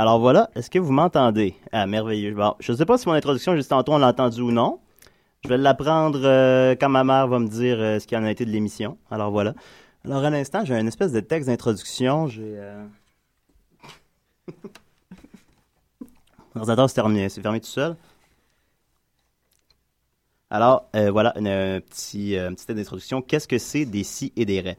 Alors voilà, est-ce que vous m'entendez? Ah, merveilleux. Bon, je ne sais pas si mon introduction juste tantôt on l'a entendu ou non. Je vais l'apprendre euh, quand ma mère va me dire euh, ce qu'il en a été de l'émission. Alors voilà. Alors à l'instant, j'ai une espèce de texte d'introduction. J'ai. Euh... S'est terminé, c'est fermé tout seul. Alors euh, voilà, un petit, euh, d'introduction. Qu'est-ce que c'est des si et des raies?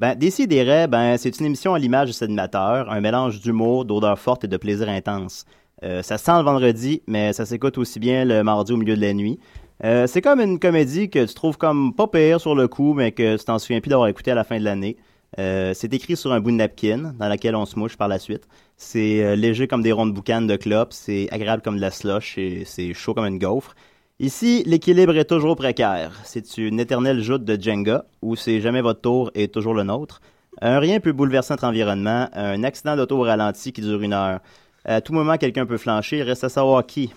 Ben, ben, c'est une émission à l'image de cet animateur, un mélange d'humour, d'odeur forte et de plaisir intense. Euh, ça sent le vendredi, mais ça s'écoute aussi bien le mardi au milieu de la nuit. Euh, c'est comme une comédie que tu trouves comme pas pire sur le coup, mais que tu t'en souviens plus d'avoir écouté à la fin de l'année. Euh, c'est écrit sur un bout de napkin, dans lequel on se mouche par la suite. C'est léger comme des rondes de boucan de clopes, c'est agréable comme de la slush, et c'est chaud comme une gaufre. Ici, l'équilibre est toujours précaire. C'est une éternelle joute de Jenga, où c'est jamais votre tour et toujours le nôtre. Un rien peut bouleverser notre environnement, un accident d'auto au ralenti qui dure une heure. À tout moment, quelqu'un peut flancher, il reste à savoir qui.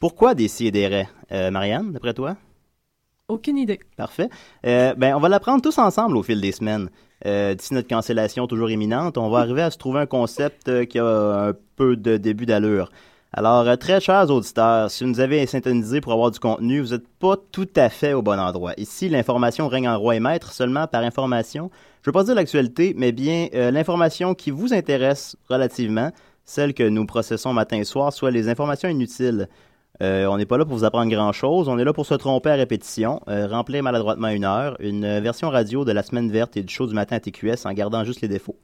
Pourquoi des si et des raies? Euh, Marianne, d'après toi? Aucune idée. Parfait. Euh, ben, on va l'apprendre tous ensemble au fil des semaines. Euh, D'ici notre cancellation toujours imminente, on va arriver à se trouver un concept euh, qui a un peu de début d'allure. Alors, euh, très chers auditeurs, si vous nous avez syntonisé pour avoir du contenu, vous n'êtes pas tout à fait au bon endroit. Ici, l'information règne en roi et maître seulement par information. Je ne veux pas dire l'actualité, mais bien euh, l'information qui vous intéresse relativement, celle que nous processons matin et soir, soit les informations inutiles. Euh, on n'est pas là pour vous apprendre grand-chose, on est là pour se tromper à répétition, remplir maladroitement une heure, une version radio de la semaine verte et du show du matin à TQS en gardant juste les défauts.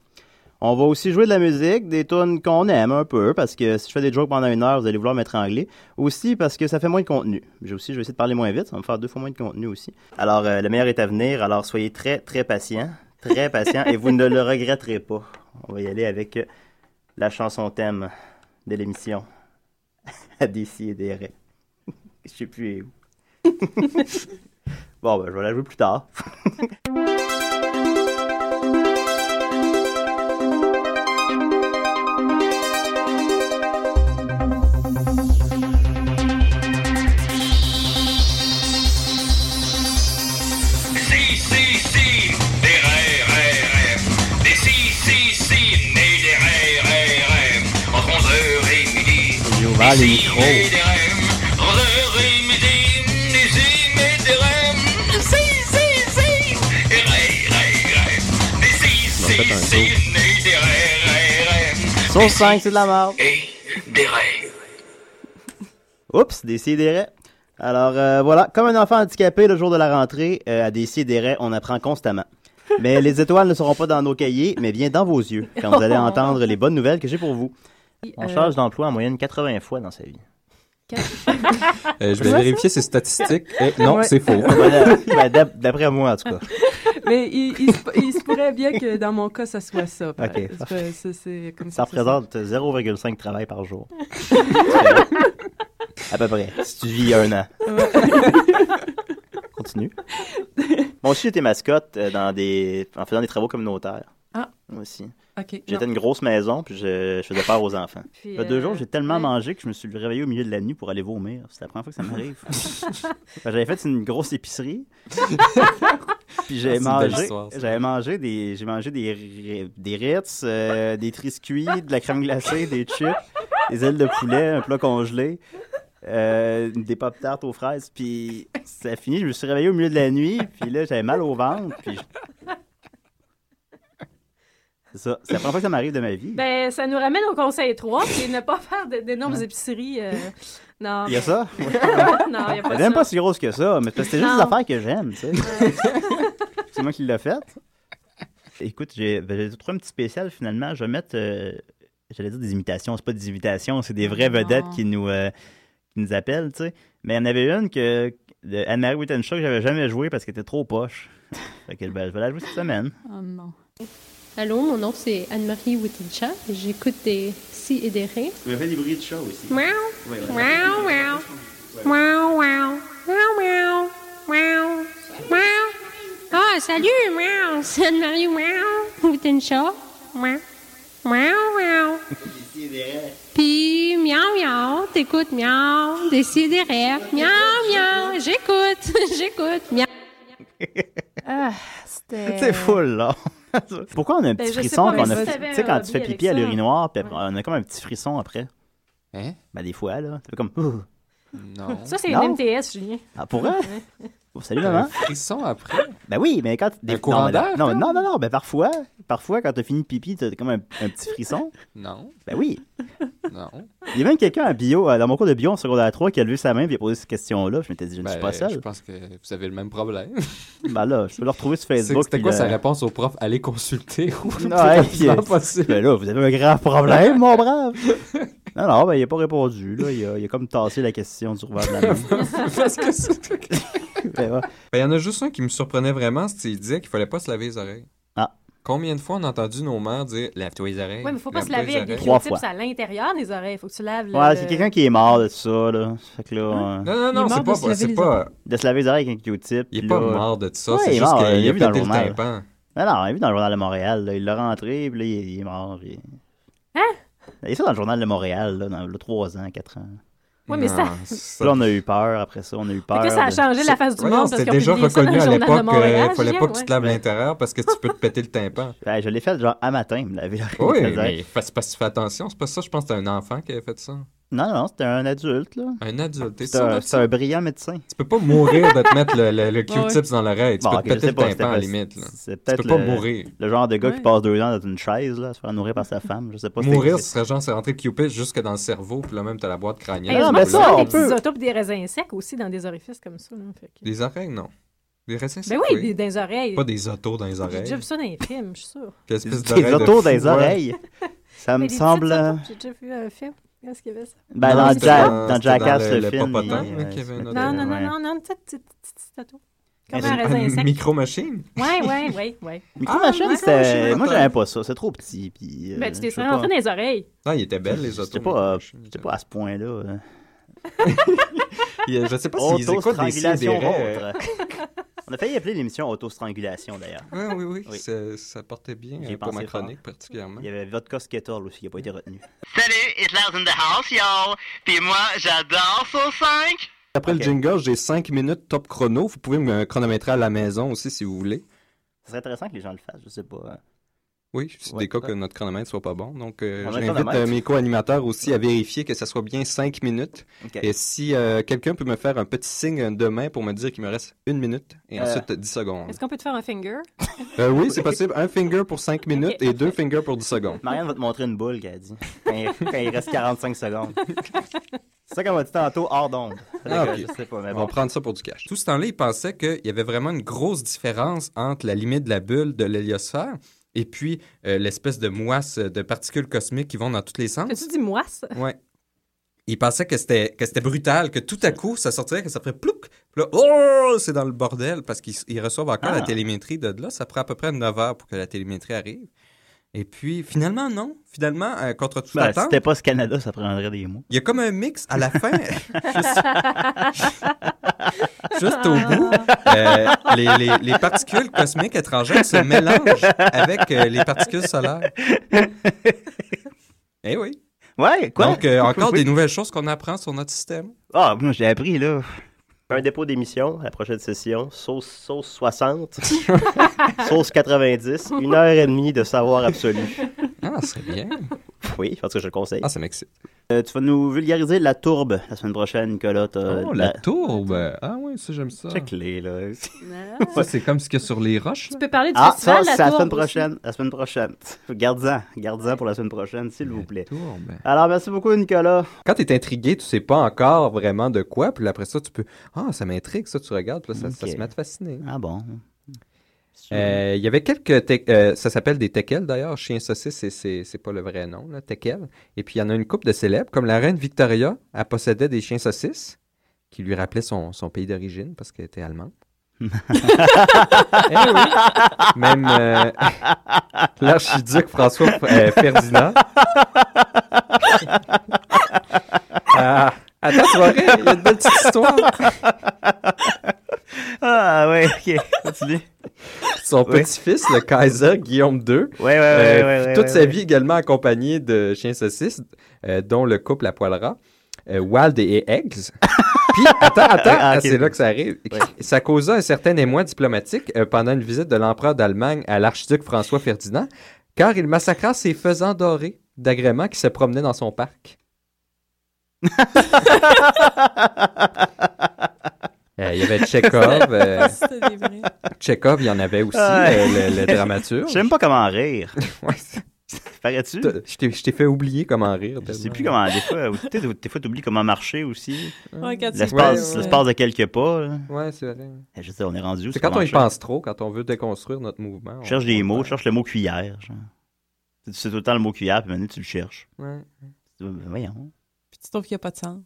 On va aussi jouer de la musique, des tunes qu'on aime un peu, parce que si je fais des jokes pendant une heure, vous allez vouloir m'étrangler. Aussi parce que ça fait moins de contenu. Aussi, je vais essayer de parler moins vite, ça va me faire deux fois moins de contenu aussi. Alors, euh, le meilleur est à venir, alors soyez très, très patients, très patients, et vous ne le regretterez pas. On va y aller avec euh, la chanson thème de l'émission. à décider. Je sais plus où. bon, ben, je vais la jouer plus tard. Des rêves, rêves, rêves. Sauce 5, c'est de la merde. Et des rêves. Oups, décidérez. Alors euh, voilà, comme un enfant handicapé le jour de la rentrée, euh, à décidérez, on apprend constamment. Mais les étoiles ne seront pas dans nos cahiers, mais bien dans vos yeux, quand vous allez entendre les bonnes nouvelles que j'ai pour vous. On Euh, change d'emploi en moyenne 80 fois dans sa vie. Euh, je vais vérifier ces statistiques. Eh, non, Ouais. c'est faux. D'après moi, en tout cas. Mais il, il, se, il se pourrait bien que dans mon cas, ça soit ça. Ok, C'est- parfait. c'est- c'est comme Ça représente 0,5 travail par jour. à peu près. Si tu vis un an. Continue. Moi aussi, j'étais mascotte euh, dans des... en faisant des travaux communautaires. Ah. Moi aussi. J'étais une grosse maison, puis je, je faisais peur aux enfants. Il y a deux euh, jours, j'ai tellement ouais. mangé que je me suis réveillé au milieu de la nuit pour aller vomir. C'est la première fois que ça m'arrive. J'avais fait une grosse épicerie. puis Ah, j'avais belle mangé, j'avais mangé des, j'ai mangé des, ri- des Ritz, euh, des triscuits, de la crème glacée, des chips, des ailes de poulet, un plat congelé. euh, des pop tarts aux fraises, puis ça a fini. Je me suis réveillé au milieu de la nuit, puis là j'avais mal au ventre, puis ça. C'est la première fois que ça m'arrive de ma vie. Ben, ça nous ramène au conseil 3, c'est ne pas faire de- d'énormes épiceries. euh, Non. Il y a ça? non, il n'y a pas ça. même pas si grosse que ça, mais c'est juste des affaires que j'aime, tu sais. c'est moi qui l'ai fait. Écoute, j'ai ben, j'ai trouvé un petit spécial finalement. Je vais mettre, euh, j'allais dire des imitations, c'est pas des imitations, c'est des vraies Non. vedettes qui nous, euh, qui nous appellent, tu sais. Mais il y en avait une que, de Anne-Marie Wittenshaw que j'avais jamais joué parce qu'elle était trop poche. fait que ben, je vais la jouer cette semaine. Oh non. Allô, mon nom c'est Anne-Marie Wittenshaw et j'écoute des si et des ré. Tu fait des bruits de chat aussi. Miaou, Oui, miaou, miaou, miaou, miaou, miaou, miaou, miaou. Ah, salut, miaou, c'est Anne-Marie, miaou, Wittenshaw, miaou, miaou, miaou. Puis, miaou, miaou, t'écoutes, miaou, des si et des ré, miaou, miaou, j'écoute, j'écoute, miaou. Ah, c'était. C'est full, là. Pourquoi on a un Ben, petit frisson pas, quand on a Tu sais, quand tu fais pipi à l'urinoir, puis Ouais. après, on a comme un petit frisson après? Hein? Ben, des fois, là. Ça fait comme. Non. Ça, c'est Non. une MTS, Julien. Ah, pour vrai? Oh, salut, maman. frisson après? Ben oui, mais quand. Des... Courant non, mais d'air, non, non, non, non, ben parfois, parfois, quand t'as fini de pipi, t'as comme un, un petit frisson. Non. Ben oui. Non. Il y a même quelqu'un en bio, euh, dans mon cours de bio en secondaire 3, qui a levé sa main et a posé cette question-là. Je m'étais dit, je ne suis Ben, pas Je seul. pense que vous avez le même problème. Ben là, je peux le retrouver sur C'est- Facebook. C'était puis quoi le- sa réponse au prof? Allez consulter? Ou le plus Ouais, rapidement puis, possible? Ben là, vous avez un grave problème, mon brave. Non, non, ben il a pas répondu. Là. Il, a, il a comme tassé la question du revers de la main. Parce que c'est... Ben, ouais. Ben, il y en a juste un qui me surprenait vraiment, c'est qu'il disait qu'il fallait pas se laver les oreilles. Ah. Combien de fois on a entendu nos mères dire lave-toi les oreilles? Oui, mais faut pas se laver les avec des fois. à l'intérieur des oreilles. Faut que tu laves le. Ouais, c'est quelqu'un qui est mort de ça. Là. Fait que là, euh, Non, non, non, c'est de pas, c'est pas, de se laver les oreilles avec un Q-tip. il est pas mort de ça, Ouais, c'est il est juste qu'il il a est vu dans le journal. Non, non, il est vu dans le journal de Montréal. là. Il l'a rentré, puis là, il, il est mort. puis- Hein? Il est ça dans le journal de Montréal, là, dans le 3 ans, 4 ans. Oui, mais ça- ça- là, on a eu peur. Après ça, on a eu peur. que ça a de- changé la face du monde c'était déjà reconnu le à l'époque qu'il fallait Julien, pas que tu te laves l'intérieur parce que tu peux te péter le tympan. Ouais, je l'ai fait genre à matin, me laver. Oui, mais fais- c'est parce que tu fais attention. C'est pas ça, je pense que c'était un enfant qui avait fait ça. Non, non, c'était un adulte, là. Un adulte. T'es C'est sûr un, c'est brillant médecin. Tu peux pas mourir de te mettre le, le, le Q-tips dans l'oreille. Tu Bon, peux ok, te péter le pas, tympan à la limite. là. C'est Tu peux pas mourir. le genre de gars Ouais. qui passe deux ans dans une chaise, là, se faire nourrir par sa femme. Je sais pas. Mourir, ce serait genre, c'est rentrer le Q-tips jusque dans le cerveau, puis là même, t'as la boîte crânienne. Non, mais ça, on des peut. petits autos pis des raisins secs aussi dans des orifices comme ça. là. Fait que- Des oreilles, non. Des raisins Ben secs, oui, des- dans les oreilles. Pas des autos dans les J'ai oreilles. déjà vu ça dans les films, je suis espèce Des autos dans les ouais. oreilles. Ça Mais me des semble. euh, J'ai déjà vu un film. Qu'est-ce qu'il y avait ça? Ben, Non, dans, c'était Jack- dans- dans c'était Jackass, dans le, film. popotin, il- euh, Non, non, non, ouais. non, non, une petite, petite, petite, petite auto. Comme Mais un raisin sec. micro-machine? Ouais, ouais, ouais, ouais. Micro-machine, Ah, c'était. Moi, j'aimais pas ça. C'est trop petit. Puis, euh, Ben, tu t'es rentré dans les oreilles. Non, il était belle, les autos. J'étais pas, euh, pas à ce point-là. euh. Je sais pas s'ils écoutent des Autostrangulation sidérés. On a failli appeler l'émission Autostrangulation d'ailleurs. Oui, oui, oui. Oui. Ça, ça portait bien pour ma chronique, particulièrement. Il y avait Vodka Skettle aussi qui n'a pas été retenu. Salut, it's Loud in the house, y'all. Puis moi, j'adore Sauce 5. Après le jingle, j'ai 5 minutes top chrono. Vous pouvez me chronométrer à la maison aussi si vous voulez. Ce serait intéressant que les gens le fassent, je sais pas. Oui, c'est Ouais. des cas que notre chronomètre soit pas bon. Donc, euh, j'invite euh, mes co-animateurs aussi à vérifier que ça soit bien 5 minutes. Et si euh, quelqu'un peut me faire un petit signe de main pour me dire qu'il me reste une minute et Euh. ensuite 10 secondes. Est-ce qu'on peut te faire un finger? Euh, oui, c'est possible. Un finger pour 5 minutes et deux fingers pour 10 secondes. Marianne va te montrer une boule qu'elle a dit. Quand il, quand il reste 45 secondes. C'est ça qu'on m'a dit tantôt hors d'onde. Ah, ok. Je sais pas, mais On va prendre ça pour du cash. Tout ce temps-là, il pensait qu'il y avait vraiment une grosse différence entre la limite de la bulle de l'héliosphère et puis euh, l'espèce de moisse de particules cosmiques qui vont dans tous les sens. As-tu dit moisse? Ouais. Il pensait que c'était que c'était brutal, que tout à coup, ça sortirait, que ça ferait plouc. Puis là, oh, c'est dans le bordel parce qu'ils ils reçoivent encore Ah. la télémétrie de là. Ça prend à peu près 9 heures pour que la télémétrie arrive. Et puis, finalement, non. Finalement, euh, contre toute Ben, si attente, c'était pas ce Canada, ça prendrait des mots. il y a comme un mix à la fin. juste, juste au bout, euh, les, les- les particules cosmiques étrangères se mélangent avec euh, les particules solaires. Eh oui. Ouais, quoi? Donc, euh, encore Oui. des nouvelles choses qu'on apprend sur notre système. Ah, moi, j'ai appris, là. Un dépôt d'émission à la prochaine session. Sauce, sauce 60. sauce 90. Une heure et demie de savoir absolu. Ah, c'est bien. Oui, parce que je le conseille. Ah, ça m'excite. Euh, tu vas nous vulgariser la tourbe la semaine prochaine, Nicolas. t'as- Oh, la tourbe. Ah oui, ça, j'aime ça. Check-les, là. Ça, c'est comme ce qu'il y a sur les roches. Tu peux parler du Ah, festival ça, de la c'est la semaine aussi? prochaine. La semaine prochaine. Garde-en. Garde-en pour la semaine prochaine, s'il vous plaît. Tourbe. Alors, merci beaucoup, Nicolas. Quand tu es intrigué, tu sais pas encore vraiment de quoi, puis après ça, tu peux. Ah, ça m'intrigue, ça, tu regardes, puis là, ça, ça se met à te fasciner. Ah bon? Euh, Il y avait quelques. euh, ça s'appelle des teckels d'ailleurs. Chien saucisse, c'est- pas le vrai nom, là, teckel. Et puis il y en a une couple de célèbres, comme la reine Victoria, elle possédait des chiens saucisses qui lui rappelaient son, son pays d'origine parce qu'elle était allemande. Eh oui. Même euh, l'archiduc François Ferdinand. Ah, attends, tu vas rire, il y a une belle petite histoire. Ah, ouais, ok. Continue. Son petit-fils, le Kaiser Guillaume II, Ouais, ouais. Euh, toute sa vie également accompagné de chiens saucisses, euh, dont le couple à poil ras, euh, Wild et Eggs. Puis, attends, attends, Ah, c'est là que ça arrive. Ça causa un certain émoi diplomatique euh, pendant une visite de l'empereur d'Allemagne à l'archiduc François Ferdinand, car il massacra ses faisans dorés d'agrément qui se promenaient dans son parc. Euh, Il y avait Tchekhov. euh. Tchekhov, il y en avait aussi, ouais. euh, le, le dramaturge. Je sais même pas comment rire. Ouais? T'as- Je t'ai- je t'ai fait oublier comment rire. Je sais plus comment. Des fois, des fois, t'oublies comment marcher aussi. Ouais, tu- L'espace ouais. de quelques pas. là. Ouais, c'est vrai. Eh, Je sais, on est rendu où? C'est quand on y pense trop, quand on veut déconstruire notre mouvement. Je on- cherche des mots, je cherche le mot cuillère. Tu sais tout le temps le mot cuillère, puis maintenant tu le cherches. Ouais. Ben, Voyons. Puis tu trouves qu'il n'y a pas de sens.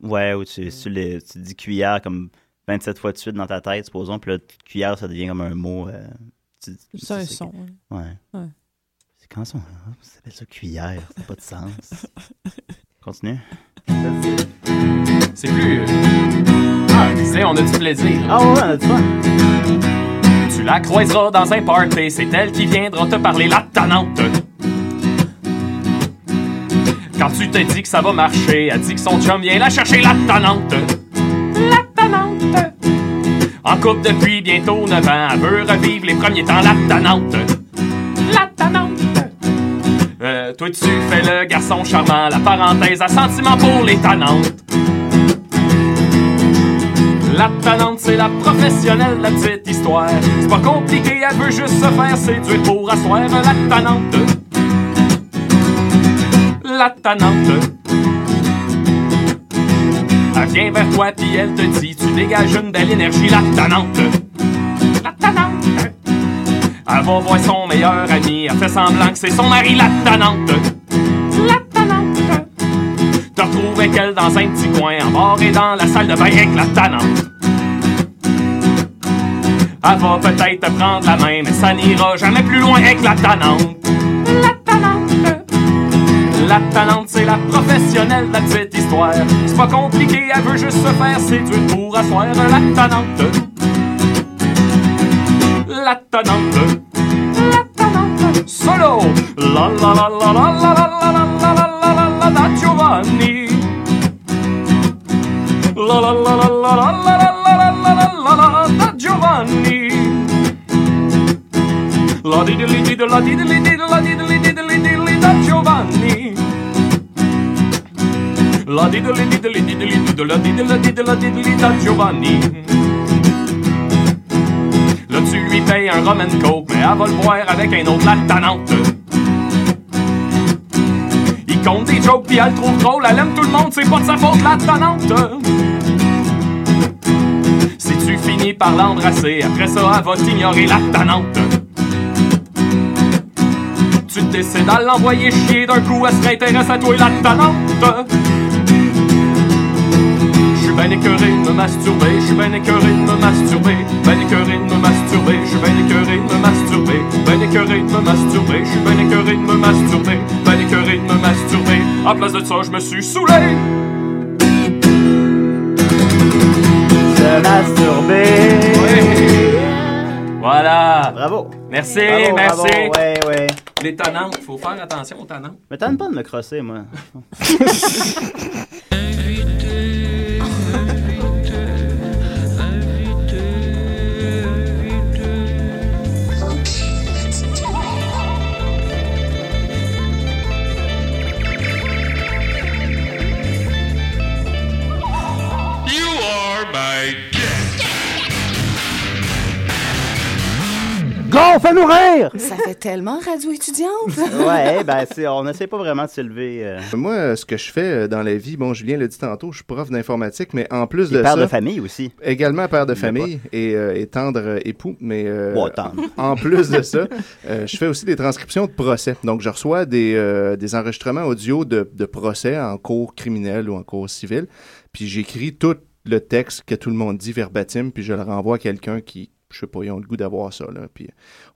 Ouais, ou tu, tu dis cuillère comme 27 fois de suite dans ta tête, supposons, puis là, cuillère, ça devient comme un mot. euh, C'est un c'est- son. hein. Ouais. Ouais. C'est quand ça? hein, Ça s'appelle ça cuillère, ça n'a pas de sens. Continue. C'est plus. euh, Ah, tu sais, on a du plaisir. Ah ouais, on a du fun. Tu la croiseras dans un party, c'est elle qui viendra te parler la tanante. Quand tu te dis que ça va marcher, elle dit que son chum vient la chercher la tanante. Couple depuis bientôt 9 ans, elle veut revivre les premiers temps la tanante. La tanante. Euh, toi tu fais le garçon charmant, la parenthèse à sentiment pour les tanantes. La tanante, c'est la professionnelle la petite histoire. C'est pas compliqué, elle veut juste se faire séduire pour asseoir la tanante. La tanante. Vient vers toi puis elle te dit Tu dégages une belle énergie, la tanante. La tanante. Elle va voir son meilleur ami, elle fait semblant que c'est son mari, la tanante. La tanante. Te retrouves avec elle dans un petit coin, embarré dans la salle de bain avec. Elle va peut-être te prendre la main, mais ça n'ira jamais plus loin avec la tanante. La tanante, c'est la professionnelle de la petite histoire. C'est pas compliqué, elle veut juste se faire séduire pour asseoir la tanante. La tanante. La tanante. Solo. La la la la la la la la la la la la la Giovanni. La la la la la la la la la la la la Giovanni. La diddly diddle la diddly diddle la diddly diddly diddly Là tu lui payes un rum and coke, mais elle va le boire avec un autre la tanante. Il compte des jokes pis elle le trouve drôle, elle aime tout le monde, c'est pas de sa faute la tanante. Si tu finis par l'embrasser, après ça elle va t'ignorer la tanante. Tu décides à l'envoyer chier d'un coup, elle se réintéresse à toi la tanante. Suis ben écœuré de me masturber, je suis ben écœuré de me masturber, ben écœuré de me masturber, je suis ben écœuré de me masturber, ben écœuré de me masturber, je suis ben écœuré de me masturber, ben écœuré de me masturber. À place de ça, je me suis saoulé. Se masturber. Voilà. Bravo. Merci, Bravo, merci. bravo. Ouais, ouais. Les tannantes, faut faire attention aux tannantes. Mais t'as pas de me crosser, moi. Go, fais-nous rire! Ça fait tellement radio étudiante. ouais, ben, c'est- on essaie pas vraiment de s'élever. euh. Moi, ce que je fais euh, dans la vie, bon, Julien l'a dit tantôt, je suis prof d'informatique, mais en plus de père ça... de famille aussi. Également père de famille et, euh, et tendre époux, mais euh, Ouais, tendre. en plus de ça, euh, je fais aussi des transcriptions de procès. Donc, je reçois des, euh, des enregistrements audio de, de procès en cours criminel ou en cours civil, puis j'écris tout le texte que tout le monde dit verbatim, puis je le renvoie à quelqu'un qui, je sais pas, ils ont le goût d'avoir ça, là. Puis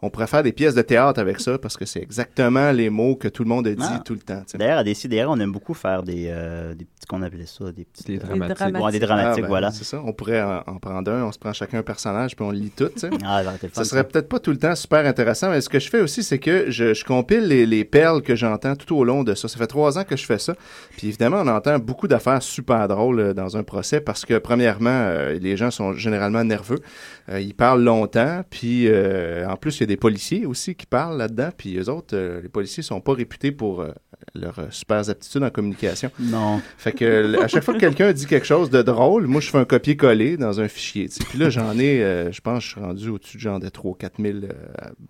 on pourrait faire des pièces de théâtre avec ça, parce que c'est exactement les mots que tout le monde a dit Ah. tout le temps. D'ailleurs, à Décidérés, on aime beaucoup faire des, euh, des petits, qu'on appelait ça, des petits... Des euh, dramatiques. Ouais, des dramatiques, Ah, ben, voilà. C'est ça. On pourrait en, en prendre un, on se prend chacun un personnage, puis on le lit tout. Ah, fun, Ça serait peut-être pas tout le temps super intéressant, mais ce que je fais aussi, c'est que je, je compile les, les perles que j'entends tout au long de ça. Ça fait trois ans que je fais ça. Puis évidemment, on entend beaucoup d'affaires super drôles euh, dans un procès parce que, premièrement, euh, les gens sont généralement nerveux. Euh, ils parlent longtemps, puis euh, en plus, il y a des policiers aussi qui parlent là-dedans, puis eux autres, euh, les policiers sont pas réputés pour euh, leurs super aptitudes en communication. Non. Fait que à chaque fois que quelqu'un dit quelque chose de drôle, moi je fais un copier-coller dans un fichier. Puis là j'en ai, je pense, je suis rendu au-dessus de genre de 3 4 000 euh,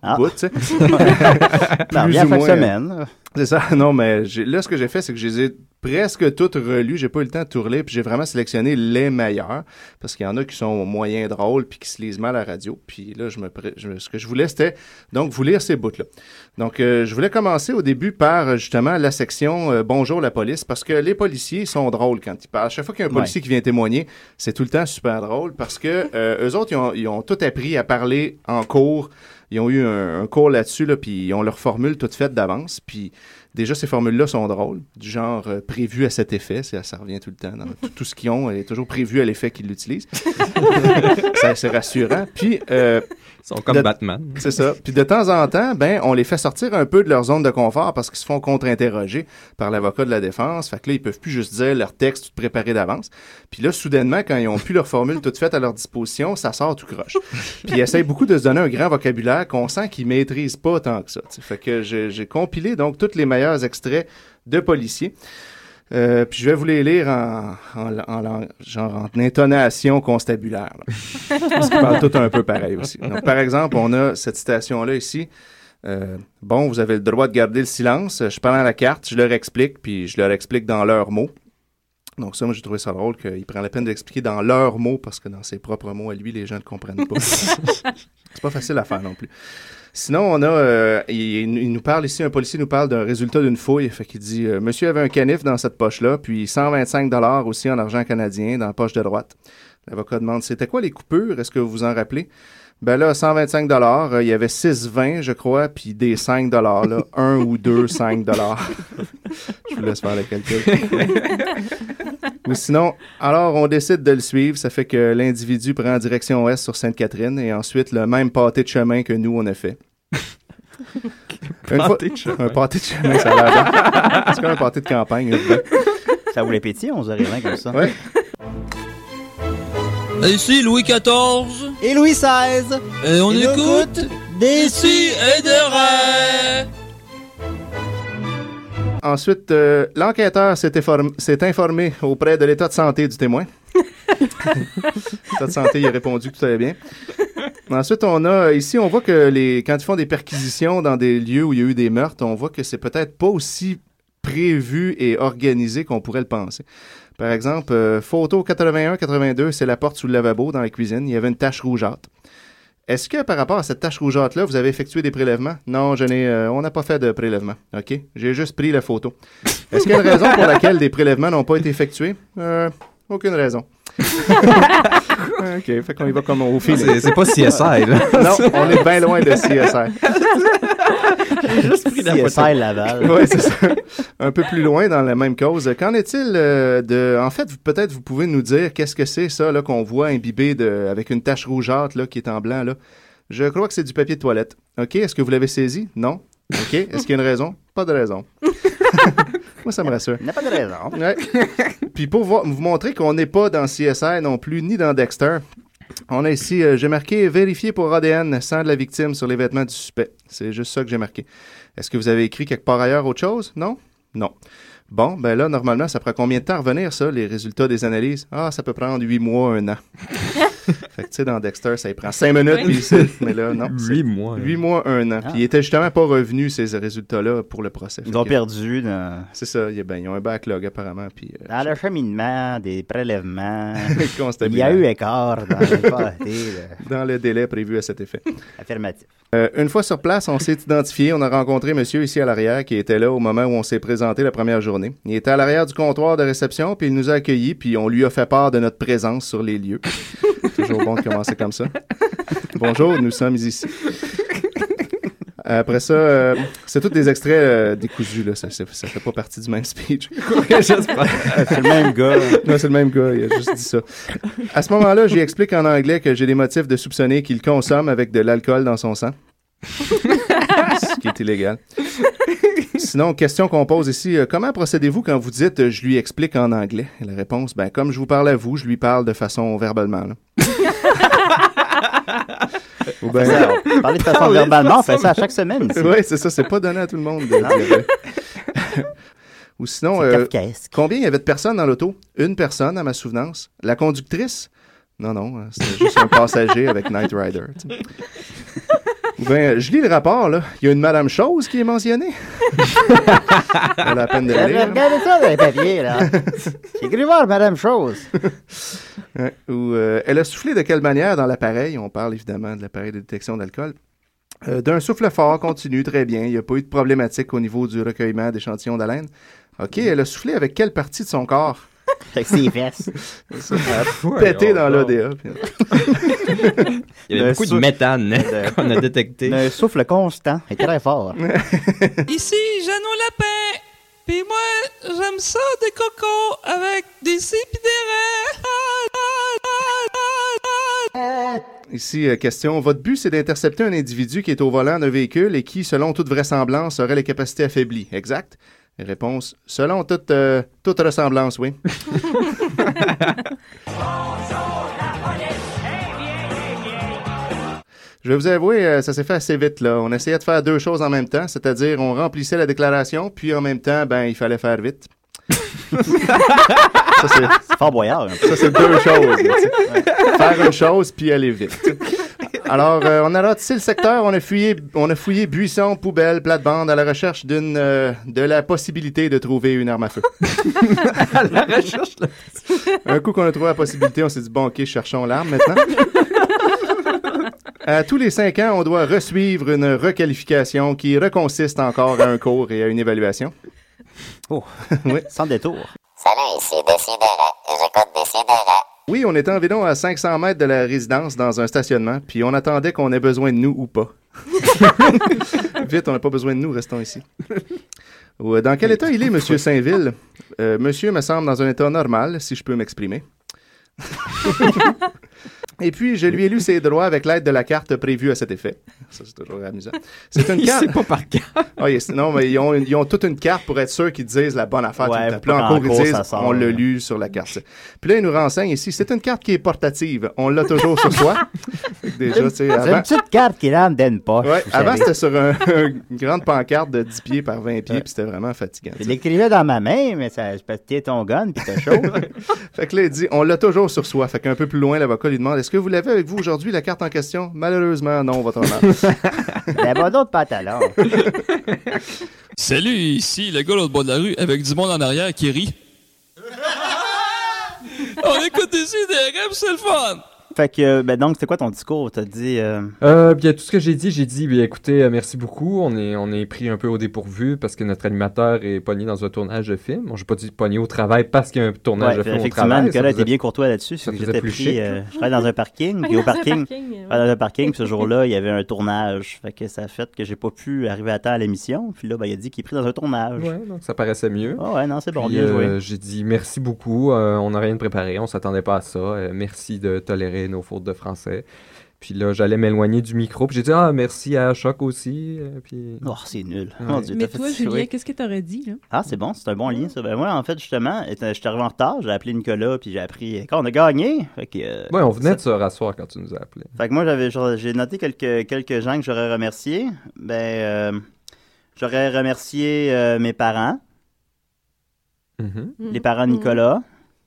Ah. bouts. Plus bien ou moins. semaine. C'est ça. Non, mais là ce que j'ai fait, c'est que je les ai presque toutes relues. J'ai pas eu le temps de tout relire, puis j'ai vraiment sélectionné les meilleurs parce qu'il y en a qui sont moyen drôles puis qui se lisent mal à la radio. Puis là, je me, je- ce que je voulais, c'était donc vous lire ces bouts-là. Donc, euh, je voulais commencer au début par euh, justement la section euh, Bonjour la police parce que les policiers sont drôles quand ils parlent. Chaque fois qu'il y a un Ouais. policier qui vient témoigner, c'est tout le temps super drôle parce que euh, eux autres, ils ont, ils ont tout appris à parler en cours. Ils ont eu un, un cours là-dessus, là, puis ils ont leur formule toute faite d'avance. Puis déjà, ces formules-là sont drôles, du genre euh, prévu à cet effet. Ça, ça revient tout le temps. Dans tout, tout ce qu'ils ont est toujours prévu à l'effet qu'ils l'utilisent. Ça, c'est rassurant. Puis, euh, sont comme de- Batman. c'est ça. Puis de temps en temps, ben, on les fait sortir un peu de leur zone de confort parce qu'ils se font contre-interroger par l'avocat de la défense. Fait que là, ils peuvent plus juste dire leur texte tout préparé d'avance. Puis là, soudainement, quand ils ont plus leur formule toute faite à leur disposition, ça sort tout croche. Puis ils essayent beaucoup de se donner un grand vocabulaire qu'on sent qu'ils maîtrisent pas tant que ça. Fait que j'ai j'ai compilé donc tous les meilleurs extraits de policiers. Euh, puis je vais vous les lire en, en, en lang- genre en intonation constabulaire. là. Parce qu'ils parlent tout un peu pareil aussi. Donc, par exemple, on a cette citation-là ici. Euh, bon, vous avez le droit de garder le silence. Je prends la carte, je leur explique, puis je leur explique dans leurs mots. Donc ça, moi, j'ai trouvé ça drôle qu'il prend la peine d'expliquer dans leurs mots, parce que dans ses propres mots à lui, les gens ne comprennent pas. C'est pas facile à faire non plus. Sinon, on a, euh, il, il nous parle ici, un policier nous parle d'un résultat d'une fouille. Fait qu'il dit, euh, Monsieur avait un canif dans cette poche-là, puis 125 dollars aussi en argent canadien dans la poche de droite. L'avocat demande, c'était quoi les coupures? Est-ce que vous vous en rappelez? Ben là, 125 dollars, euh, il y avait 6,20, je crois, puis des 5 dollars, là. Un ou deux 5 dollars. je vous laisse faire le calcul. Ou sinon, alors on décide de le suivre. Ça fait que l'individu prend direction ouest sur Sainte-Catherine et ensuite le même pâté de chemin que nous, on a fait. Une fois- Pâté de chemin. Un pâté de chemin, ça a l'air bien. C'est comme un pâté de campagne. là. Ça voulait pétiller, on se rien comme ça. Ouais. Ici Louis XIV. Et Louis XVI. Et on Et écoute des Ici et de Ray. Ensuite, euh, l'enquêteur s'est informé auprès de l'état de santé du témoin. l'état de santé, il a répondu que tout allait bien. Ensuite, on a ici, on voit que les, quand ils font des perquisitions dans des lieux où il y a eu des meurtres, on voit que c'est peut-être pas aussi prévu et organisé qu'on pourrait le penser. Par exemple, euh, photo 81-82, c'est la porte sous le lavabo dans la cuisine. Il y avait une tache rougeâtre. Est-ce que par rapport à cette tache rougeâtre-là, vous avez effectué des prélèvements? Non, je n'ai, euh, on n'a pas fait de prélèvement. OK? J'ai juste pris la photo. Est-ce qu'il y a une raison pour laquelle des prélèvements n'ont pas été effectués? Euh, aucune raison. OK, fait qu'on y va comme au fil. C'est- c'est pas CSI, là. non, on est bien loin de CSI. J'ai juste pris la CSI Laval. Oui, c'est ça. Un peu plus loin dans la même cause. Qu'en est-il euh, de... En fait, peut-être vous pouvez nous dire qu'est-ce que c'est ça là qu'on voit imbibé de... avec une tache rougeâtre là, qui est en blanc. là. Je crois que c'est du papier de toilette. OK, est-ce que vous l'avez saisi? Non? OK, est-ce qu'il y a une raison? Pas de raison. Moi, ça me rassure. Il n'y a pas de raison. Ouais. Puis pour vo- vous montrer qu'on n'est pas dans CSI non plus, ni dans Dexter, on a ici, euh, j'ai marqué vérifier pour ADN sang de la victime sur les vêtements du suspect. C'est juste ça que j'ai marqué. Est-ce que vous avez écrit quelque part ailleurs autre chose? Non? Non. Bon, ben là, normalement, ça prend combien de temps à revenir, ça, les résultats des analyses? Ah, ça peut prendre huit mois, un an. fait que, tu sais, dans Dexter, ça y prend cinq minutes, puis c'est- mais là, non. Huit mois. Huit mois, un an. Puis il était justement pas revenu, ces résultats-là, pour le procès. Ils Fait ont que- perdu dans, C'est ça, il y a- ben, ils ont un backlog, apparemment, puis... euh, dans le cheminement des prélèvements. Constamment. Il y a eu écart dans dans le délai prévu à cet effet. Affirmatif. Euh, une fois sur place, on s'est identifié. On a rencontré monsieur ici à l'arrière qui était là au moment où on s'est présenté la première journée. Il était à l'arrière du comptoir de réception, puis il nous a accueillis, puis on lui a fait part de notre présence sur les lieux. Toujours bon de commencer comme ça. Bonjour, nous sommes ici. Après ça, euh, c'est tous des extraits euh, décousus, là. Ça, ça, ça fait pas partie du même speech. C'est le même gars. Non, c'est le même gars, il a juste dit ça. À ce moment-là, j'y explique en anglais que j'ai des motifs de soupçonner qu'il consomme avec de l'alcool dans son sang. Ce qui est illégal. Sinon, question qu'on pose ici, euh, comment procédez-vous quand vous dites euh, je lui explique en anglais? Et la réponse, ben comme je vous parle à vous, je lui parle de façon verbalement. Ou ben- Ça, on parlait de façon verbalement, on fait ça à chaque semaine. ici. Oui, c'est ça, c'est pas donné à tout le monde de dire. Ou sinon, euh, combien il y avait de personnes dans l'auto? Une personne, à ma souvenance. La conductrice? Non, non, euh, c'était juste un passager avec Knight Rider. Bien, je lis le rapport, là. Il y a une Madame Chose qui est mentionnée. Pas la peine de le lire. Regardez ça dans les papiers, là. J'ai cru voir Madame Chose. Ouais. Ou euh, elle a soufflé de quelle manière dans l'appareil? On parle évidemment de l'appareil de détection d'alcool. Euh, D'un souffle fort, continu, très bien. Il n'y a pas eu de problématique au niveau du recueillement d'échantillons d'haleine. OK, elle a soufflé avec quelle partie de son corps? Avec ses a pété dans l'ODA. puis- Il y avait beaucoup de méthane qu'on a détecté. Un souffle constant et très fort. Ici, Jeannot Lapin. Puis moi, j'aime ça des cocos avec des sépidérés. Ici, euh, question. Votre but, c'est d'intercepter un individu qui est au volant d'un véhicule et qui, selon toute vraisemblance, aurait les capacités affaiblies. Exact? Réponse. Selon toute, euh, toute ressemblance, oui. Je vais vous avouer, euh, ça s'est fait assez vite, là. On essayait de faire deux choses en même temps, c'est-à-dire on remplissait la déclaration, puis en même temps, ben, il fallait faire vite. ça, c'est... C'est fort boyard. peu. Ça, c'est deux choses. sais. Faire une chose, puis aller vite. Alors, euh, on a ratissé le secteur, on a fouillé, on a fouillé buissons, poubelles, plates-bandes à la recherche d'une, euh, de la possibilité de trouver une arme à feu. la recherche, là. Un coup qu'on a trouvé la possibilité, on s'est dit, bon, OK, cherchons l'arme maintenant. À tous les cinq ans, on doit resuivre une requalification qui reconsiste encore à un cours et à une évaluation. Oh, Oui. sans détour. Salut, ici Décideret. J'écoute Décideret. Oui, on était environ à 500 mètres de la résidence dans un stationnement, puis on attendait qu'on ait besoin de nous ou pas. Vite, on n'a pas besoin de nous, restons ici. Euh, Dans quel état il est, Monsieur Saint-Ville? Euh, monsieur me semble dans un état normal, si je peux m'exprimer. Et puis, je lui ai lu ses droits avec l'aide de la carte prévue à cet effet. Ça, c'est toujours amusant. C'est une carte. pas par carte. Ah, yes, non, mais ils ont, une- ils ont toute une carte pour être sûrs qu'ils disent la bonne affaire. Ouais, tout le temps. Puis là, en cours, ils disent sort, on l'a lu sur la carte. Puis là, ils nous renseignent ici c'est une carte qui est portative. On l'a toujours sur soi. Déjà, C'est une avant, petite carte qui rentre dans une poche. ouais, avant c'était sur un- une grande pancarte de 10 pieds par 20 pieds, puis c'était vraiment fatigant. Je l'écrivais dans ma main, mais ça, je pétais ton gun, puis t'as chaud. Fait que là, il dit on l'a toujours sur soi. Fait qu'un peu plus loin, l'avocat lui demande est-ce que vous l'avez avec vous aujourd'hui, la carte en question? Malheureusement, non, votre honneur. Pas d'autres pantalons. Salut, ici le gars l'autre bord de la rue avec du monde en arrière qui rit. On écoute ici des rêves, c'est le fun. Fait que, ben donc, c'était quoi ton discours? T'as dit... euh, Euh, bien, tout ce que j'ai dit, j'ai dit, bien, écoutez, euh, merci beaucoup. On est, on est pris un peu au dépourvu parce que notre animateur est pogné dans un tournage de film. Bon, j'ai pas dit pogné au travail parce qu'il y a un tournage Ouais, de film au effectivement, travail. Nicolas était bien courtois là-dessus. J'étais plus pris, chic. euh, je travaillais dans un parking, puis au parking, parking, ouais. je travaillais dans un parking, puis ce jour-là, il y avait un tournage. Fait que ça a fait que j'ai pas pu arriver à temps à l'émission. Puis là, ben, il a dit qu'il est pris dans un tournage. Ouais, donc ça paraissait mieux. Ah ouais, non, c'est bon, bien joué. euh, J'ai dit merci beaucoup. euh, on n'a rien de préparé. On s'attendait pas à ça. euh, merci de tolérer nos fautes de français. Puis là, j'allais m'éloigner du micro. Puis j'ai dit ah merci à Choc aussi. euh, puis... Oh, c'est nul. Ouais. Mon Dieu, Mais toi, Julien, qu'est-ce que t'aurais dit, là? Ah, c'est bon, c'est un bon lien, ça. Ben, moi, en fait, justement, étant- j'étais arrivé en retard, j'ai appelé Nicolas, puis j'ai appris quand on a gagné. Fait que, euh, Ouais, on venait ça- de se rasseoir quand tu nous as appelés. Fait que moi, j'avais, genre, j'ai noté quelques, quelques gens que j'aurais remerciés. Ben, euh, j'aurais remercié euh, mes parents, Mhm. les parents de Nicolas, Mhm.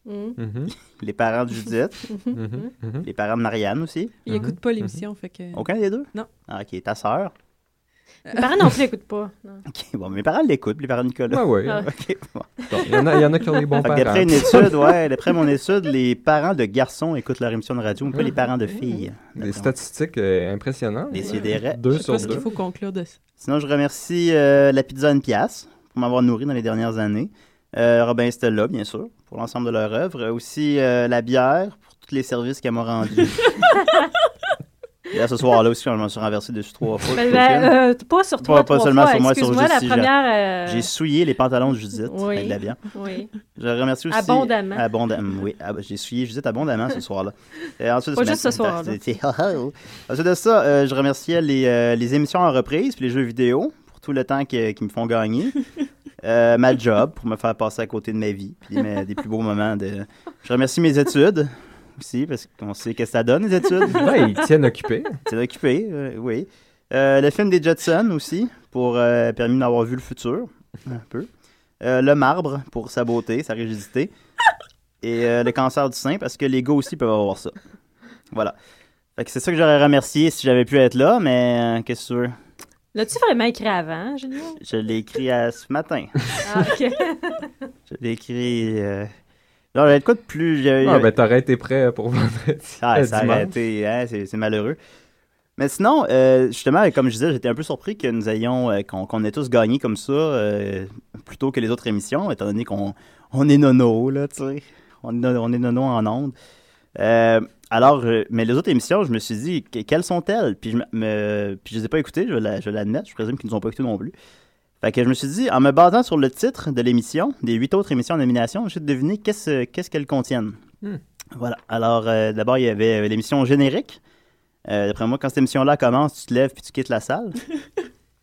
Mhm. les parents de Judith, Mhm. Mhm. les parents de Marianne aussi. Il écoute pas l'émission, fait que... Aucun des deux? Non. Ah, ok, ta sœur. Mes parents non plus n'écoutent pas. non. Ok, bon, mes parents l'écoutent, les parents de Nicolas. Ah. Ok, bon. Bon, Il y, en a- il y en a qui ont des bons parents. d'après une étude, ouais, d'après mon étude, les parents de garçons écoutent leur émission de radio, mais pas les parents de filles. Des statistiques euh, impressionnantes. Des sidérés. Deux sur deux. qu'il faut conclure de ça. Sinon, je remercie euh, la pizza une pièce pour m'avoir nourri dans les dernières années. Euh, Robin Stella, bien sûr, pour l'ensemble de leur œuvre. Aussi euh, la bière pour tous les services qu'elle m'a rendus. Et là, ce soir-là aussi, je m'en suis renversé dessus trois fois. Ben, ben, euh, pas sur toi, Pas, seulement fois. sur moi, sur j'ai- première, J'ai souillé les pantalons de Judith Oui. avec de la bière. Oui. Je remercie aussi. Abondamment. Abondamment, oui. J'ai souillé Judith abondamment ce soir-là. Ensuite, Pas juste ce soir-là. Ensuite de ça, euh, je remerciais les, les émissions en reprise puis les jeux vidéo tout le temps qui, qui me font gagner. Euh, ma job pour me faire passer à côté de ma vie puis mes- des plus beaux moments de. Je remercie mes études aussi parce qu'on sait que ça donne les études. Ouais, ils tiennent occupés. Ils tiennent occupés, euh, oui. Euh, le film des Jetsons aussi pour permis d'avoir vu le futur un peu. Le marbre pour sa beauté, sa rigidité. Et le cancer du sein parce que les gars aussi peuvent avoir ça. Voilà. Fait que c'est ça que j'aurais remercié si j'avais pu être là, mais qu'est-ce que tu veux? L'as-tu vraiment écrit avant, Julien? Je l'ai écrit à ce matin. Ah, ok. Je l'ai écrit. Euh... Non, j'avais de quoi de plus. Ah, ben t'aurais été prêt pour vendredi. Ah, euh, ça hein, c'est c'est malheureux. Mais sinon, euh, justement, comme je disais, j'étais un peu surpris que nous ayons, euh, qu'on qu'on ait tous gagné comme ça, euh, plutôt que les autres émissions, étant donné qu'on on est nono, là, tu sais. On, on est nono en ondes. Alors, euh, mais les autres émissions, je me suis dit, que- quelles sont-elles? Puis je, me, puis je les ai pas écoutées, je vais la- je je présume qu'ils ne nous ont pas écoutées non plus. Fait que je me suis dit, en me basant sur le titre de l'émission, des huit autres émissions en nomination, j'ai deviné qu'est-ce qu'est-ce qu'elles contiennent. Hmm. Voilà. Alors, euh, d'abord, il y avait euh, l'émission générique. Euh, D'après moi, quand cette émission-là commence, tu te lèves puis tu quittes la salle.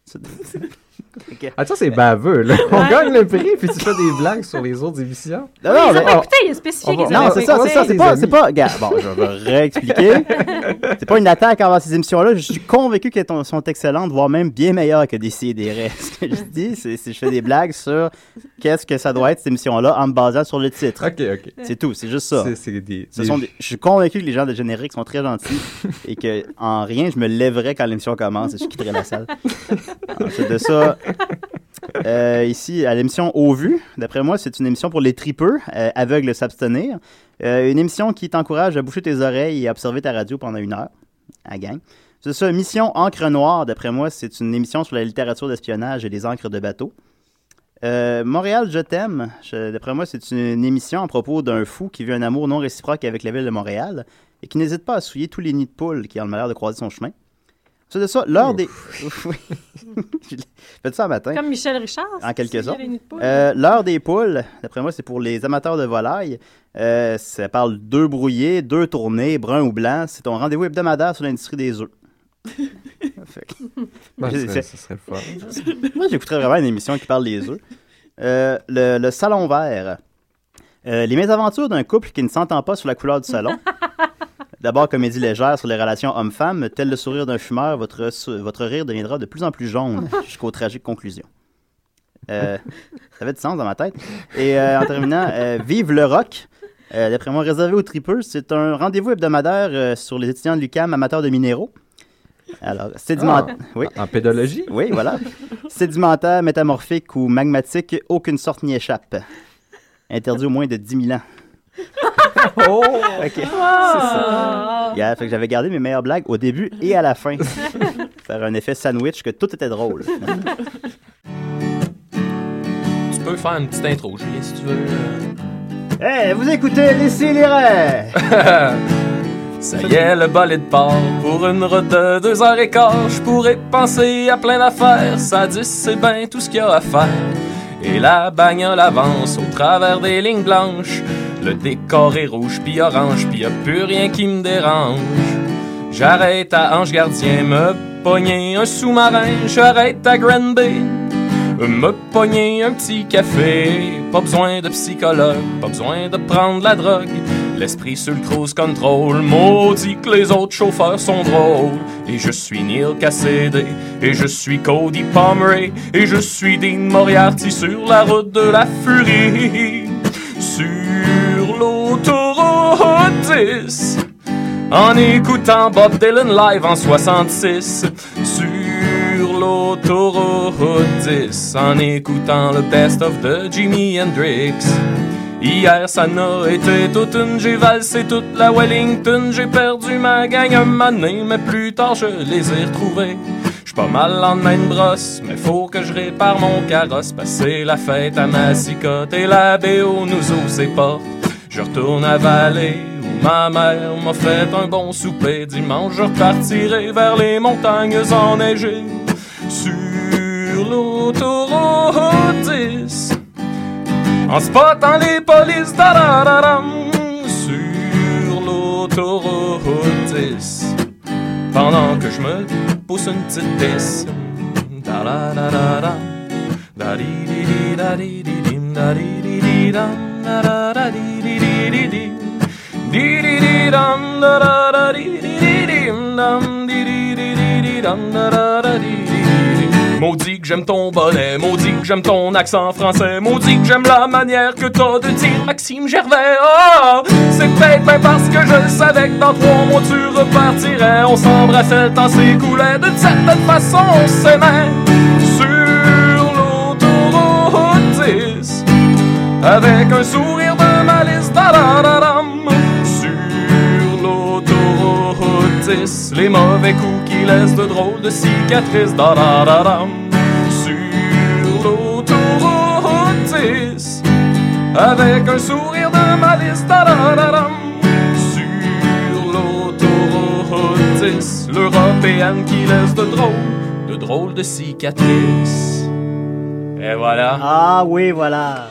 Ok. Attends, c'est baveux, là. On Ouais. gagne le prix, puis tu fais des blagues sur les autres émissions. Non, non, Ils ont mais- pas écouté, il a spécifié qu'ils Non, c'est pas ça, c'est ça, c'est pas, c'est pas, gars, bon, je vais réexpliquer. c'est pas une attaque envers ces émissions-là, je suis convaincu qu'elles sont- excellentes, voire même bien meilleures que des CDR. Ce que je dis, c'est c'est- je fais des blagues sur qu'est-ce que ça doit être, cette émission-là, en me basant sur le titre. Ok, ok. C'est tout, c'est juste ça. C'est- c'est des- Ce des- sont des- Je suis convaincu que les gens de générique sont très gentils et que en rien, je me lèverais quand l'émission commence et je quitterais la salle. Ensuite de ça, euh, ici, à l'émission Au Vu, d'après moi, c'est une émission pour les tripeux, euh, aveugles s'abstenir. Euh, une émission qui t'encourage à boucher tes oreilles et à observer ta radio pendant une heure. À gang. C'est ça, Mission Encre Noire, d'après moi, c'est une émission sur la littérature d'espionnage et les encres de bateau. Euh, Montréal, je t'aime. D'après moi, c'est une émission à propos d'un fou qui vit un amour non réciproque avec la ville de Montréal et qui n'hésite pas à souiller tous les nids de poules qui ont le malheur de croiser son chemin. C'est de ça, l'heure des. Oui. J'ai fait ça un matin. Comme Michel Richard. En quelque sorte. Euh, L'heure des poules, d'après moi, c'est pour les amateurs de volailles. Euh, ça parle deux brouillés, deux tournées, brun ou blanc. C'est ton rendez-vous hebdomadaire sur l'industrie des œufs. Ben, C'est- ça, ça serait fun. moi, j'écouterais vraiment une émission qui parle des œufs. Euh, le, le salon vert. Euh, les mésaventures d'un couple qui ne s'entend pas sur la couleur du salon. D'abord, comédie légère sur les relations hommes-femmes. Tel le sourire d'un fumeur, votre, votre rire deviendra de plus en plus jaune jusqu'aux tragiques conclusions. Euh, ça avait du sens dans ma tête. Et euh, en terminant, euh, Vive le rock. D'après moi, réservé aux tripeux, c'est un rendez-vous hebdomadaire sur les étudiants de l'UQAM amateurs de minéraux. Alors, sédimentaire. Ah, oui. En pédologie? Oui, voilà. Sédimentaire, métamorphique ou magmatique, aucune sorte n'y échappe. Interdit au moins de 10 000 ans. oh! Ok. C'est ça. Yeah, fait que j'avais gardé mes meilleures blagues au début et à la fin. Faire un effet sandwich que tout était drôle. Tu peux faire une petite intro, Julien, si tu veux. Hey, vous écoutez les Scélérats! Ça y est, le bolide part pour une route de deux heures et quart. Je pourrais penser à plein d'affaires. Ça dit, c'est bien tout ce qu'il y a à faire. Et la bagnole avance au travers des lignes blanches. Le décor est rouge puis orange, puis y a plus rien qui me dérange. J'arrête à Ange Gardien, me pogner un sous-marin. J'arrête à Grand Bay, me pogner un petit café. Pas besoin de psychologue, pas besoin de prendre la drogue. L'esprit sur le cruise control, maudit que les autres chauffeurs sont drôles. Et je suis Neil Cassidy, et je suis Cody Pomeray, et je suis Dean Moriarty sur la route de la furie. Sur l'autoroute 10, en écoutant Bob Dylan live en 66. Sur l'autoroute 10, en écoutant le best of de Jimi Hendrix. Hier, ça n'a été toute une, j'ai valsé toute la Wellington, j'ai perdu ma gang un mané, mais plus tard je les ai retrouvés. J'suis pas mal lendemain de brosse, mais faut que je répare mon carrosse, passer la fête à Massicotte et la BO nous ouvre ses portes. Je retourne à Vallée, où ma mère m'a fait un bon souper. Dimanche, je repartirai vers les montagnes enneigées. Sur l'autoroute 10, en spotant les polices, sur l'autoroute 10. Pendant que je me pousse une petite pisse, Maudit que j'aime ton bonnet, maudit que j'aime ton accent français, maudit que j'aime la manière que t'as de dire Maxime Gervais. Oh, c'est peut-être bien parce que je savais que dans trois mois tu repartirais. On s'embrassait, temps s'écoulait, d'une certaine façon on s'aimait. Sur l'autoroute 10, avec un sourire de malice. L'autoroute 10, les mauvais coups qui laissent de drôles de cicatrices, da-da-da-dam. Sur l'autoroute 10, avec un sourire de malice, da-da-da-dam. Sur l'autoroute 10, l'européenne qui laisse de drôles, de drôles de cicatrices. Et voilà. Ah oui, voilà.